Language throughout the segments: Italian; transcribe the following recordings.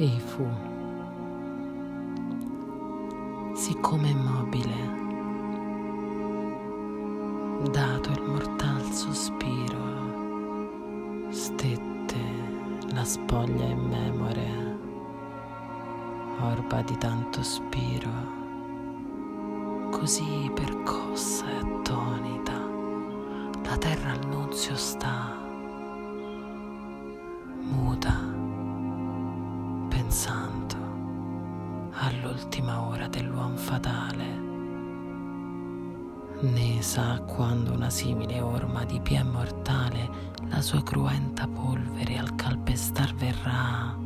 Ei fu, siccome immobile, dato il mortal sospiro, stette la spoglia in memore, orba di tanto spiro, così percossa e attonita, la terra al nunzio sta, fatale. Né sa quando una simile orma di pie mortale la sua cruenta polvere al calpestar verrà.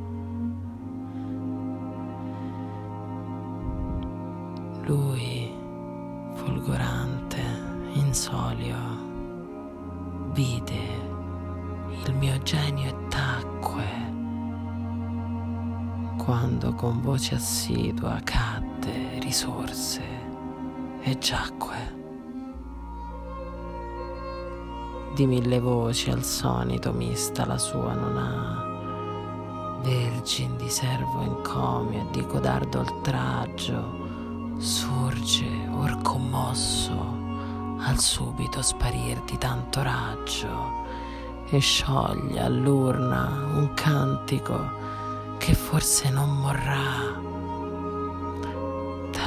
Lui, folgorante, insolio, vide il mio genio e tacque quando con voce assidua cadde, risorse e giacque. Di mille voci al sonito mista la sua non ha, vergin di servo encomio e di codardo oltraggio, sorge or commosso al subito sparir di tanto raggio e scioglie all'urna un cantico che forse non morrà.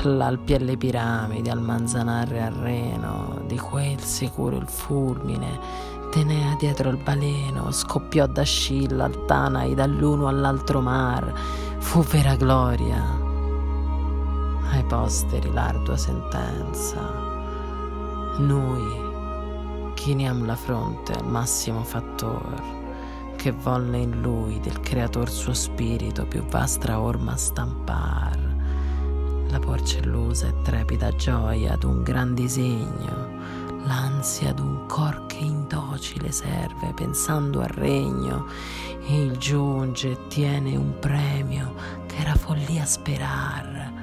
Dall'Alpi alle piramidi, al manzanare al reno, di quel sicuro il fulmine, tenea dietro il baleno, scoppiò da Scilla al Tanai, dall'uno all'altro mar, fu vera gloria. Ai posteri l'ardua sentenza. Noi chiniam la fronte al massimo fattore che volle in lui del creator suo spirito più vastra orma stampar. La porcellosa e trepida gioia d'un gran disegno, l'ansia d'un cor che indocile serve pensando al regno, e il giunge e tiene un premio che era follia sperar.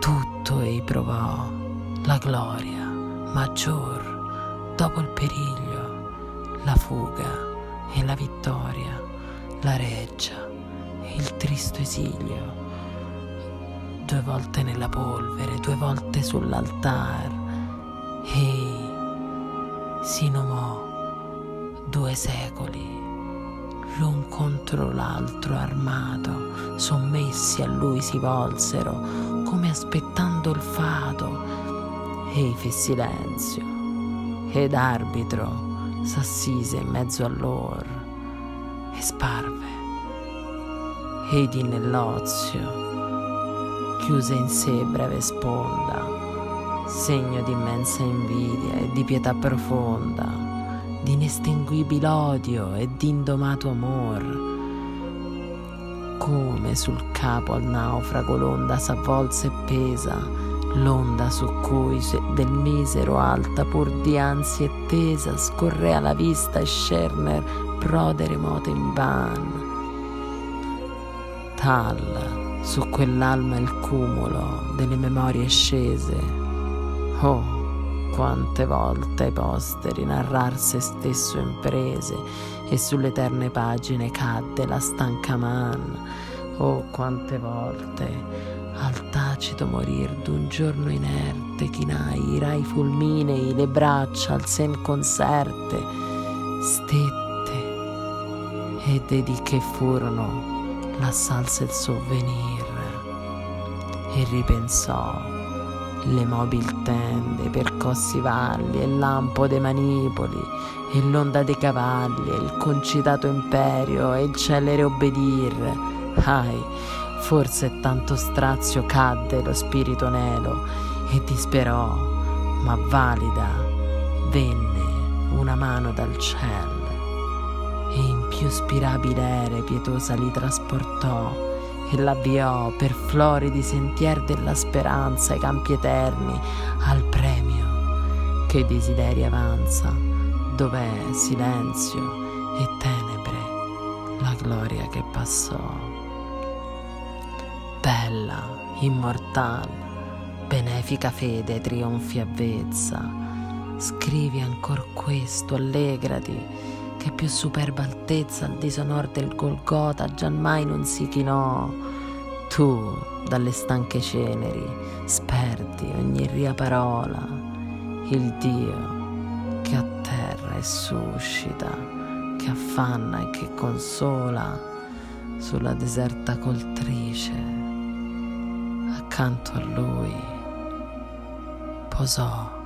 Tutto ei provò, la gloria maggior, dopo il periglio, la fuga e la vittoria, la reggia e il tristo esilio. Due volte nella polvere, due volte sull'altar. E si nomò due secoli, l'un contro l'altro armato, sommessi a lui si volsero, come aspettando il fato. Ei fe silenzio, ed arbitro s'assise in mezzo a lor e sparve. Edi nell'ozio chiuse in sé breve sponda, segno di immensa invidia e di pietà profonda, di inestinguibile odio e di indomato amor. Come sul capo al naufrago l'onda s'avvolse e pesa, L'onda su cui del misero alta pur di ansia e tesa scorrea la vista e Scherner prode remote in van. Tal su quell'alma il cumulo delle memorie scese. Oh, quante volte ai posteri narrar se stesso imprese e sulle eterne pagine cadde la stanca man. Oh, quante volte al tacito morir d'un giorno inerte chinai i rai fulminei le braccia al sen conserte stette e dedi che furono la salsa il sovvenir e ripensò. Le mobil tende percossi valli e lampo dei manipoli e l'onda dei cavalli il concitato imperio e il celere obbedir ai Forse tanto strazio cadde lo spirito nero e disperò, ma valida venne una mano dal cielo e in più spirabile ere pietosa li trasportò e l'avviò per floridi sentier della speranza ai campi eterni al premio che desideri avanza, dov'è silenzio e tenebre la gloria che passò bella, immortale, benefica fede, trionfi avvezza. Scrivi ancor questo, allegrati, che più superba altezza al disonor del Golgota giammai non si chinò. Tu, dalle stanche ceneri, sperdi ogni ria parola, il Dio che atterra e suscita, che affanna e che consola. Sulla deserta coltrice accanto a lui posò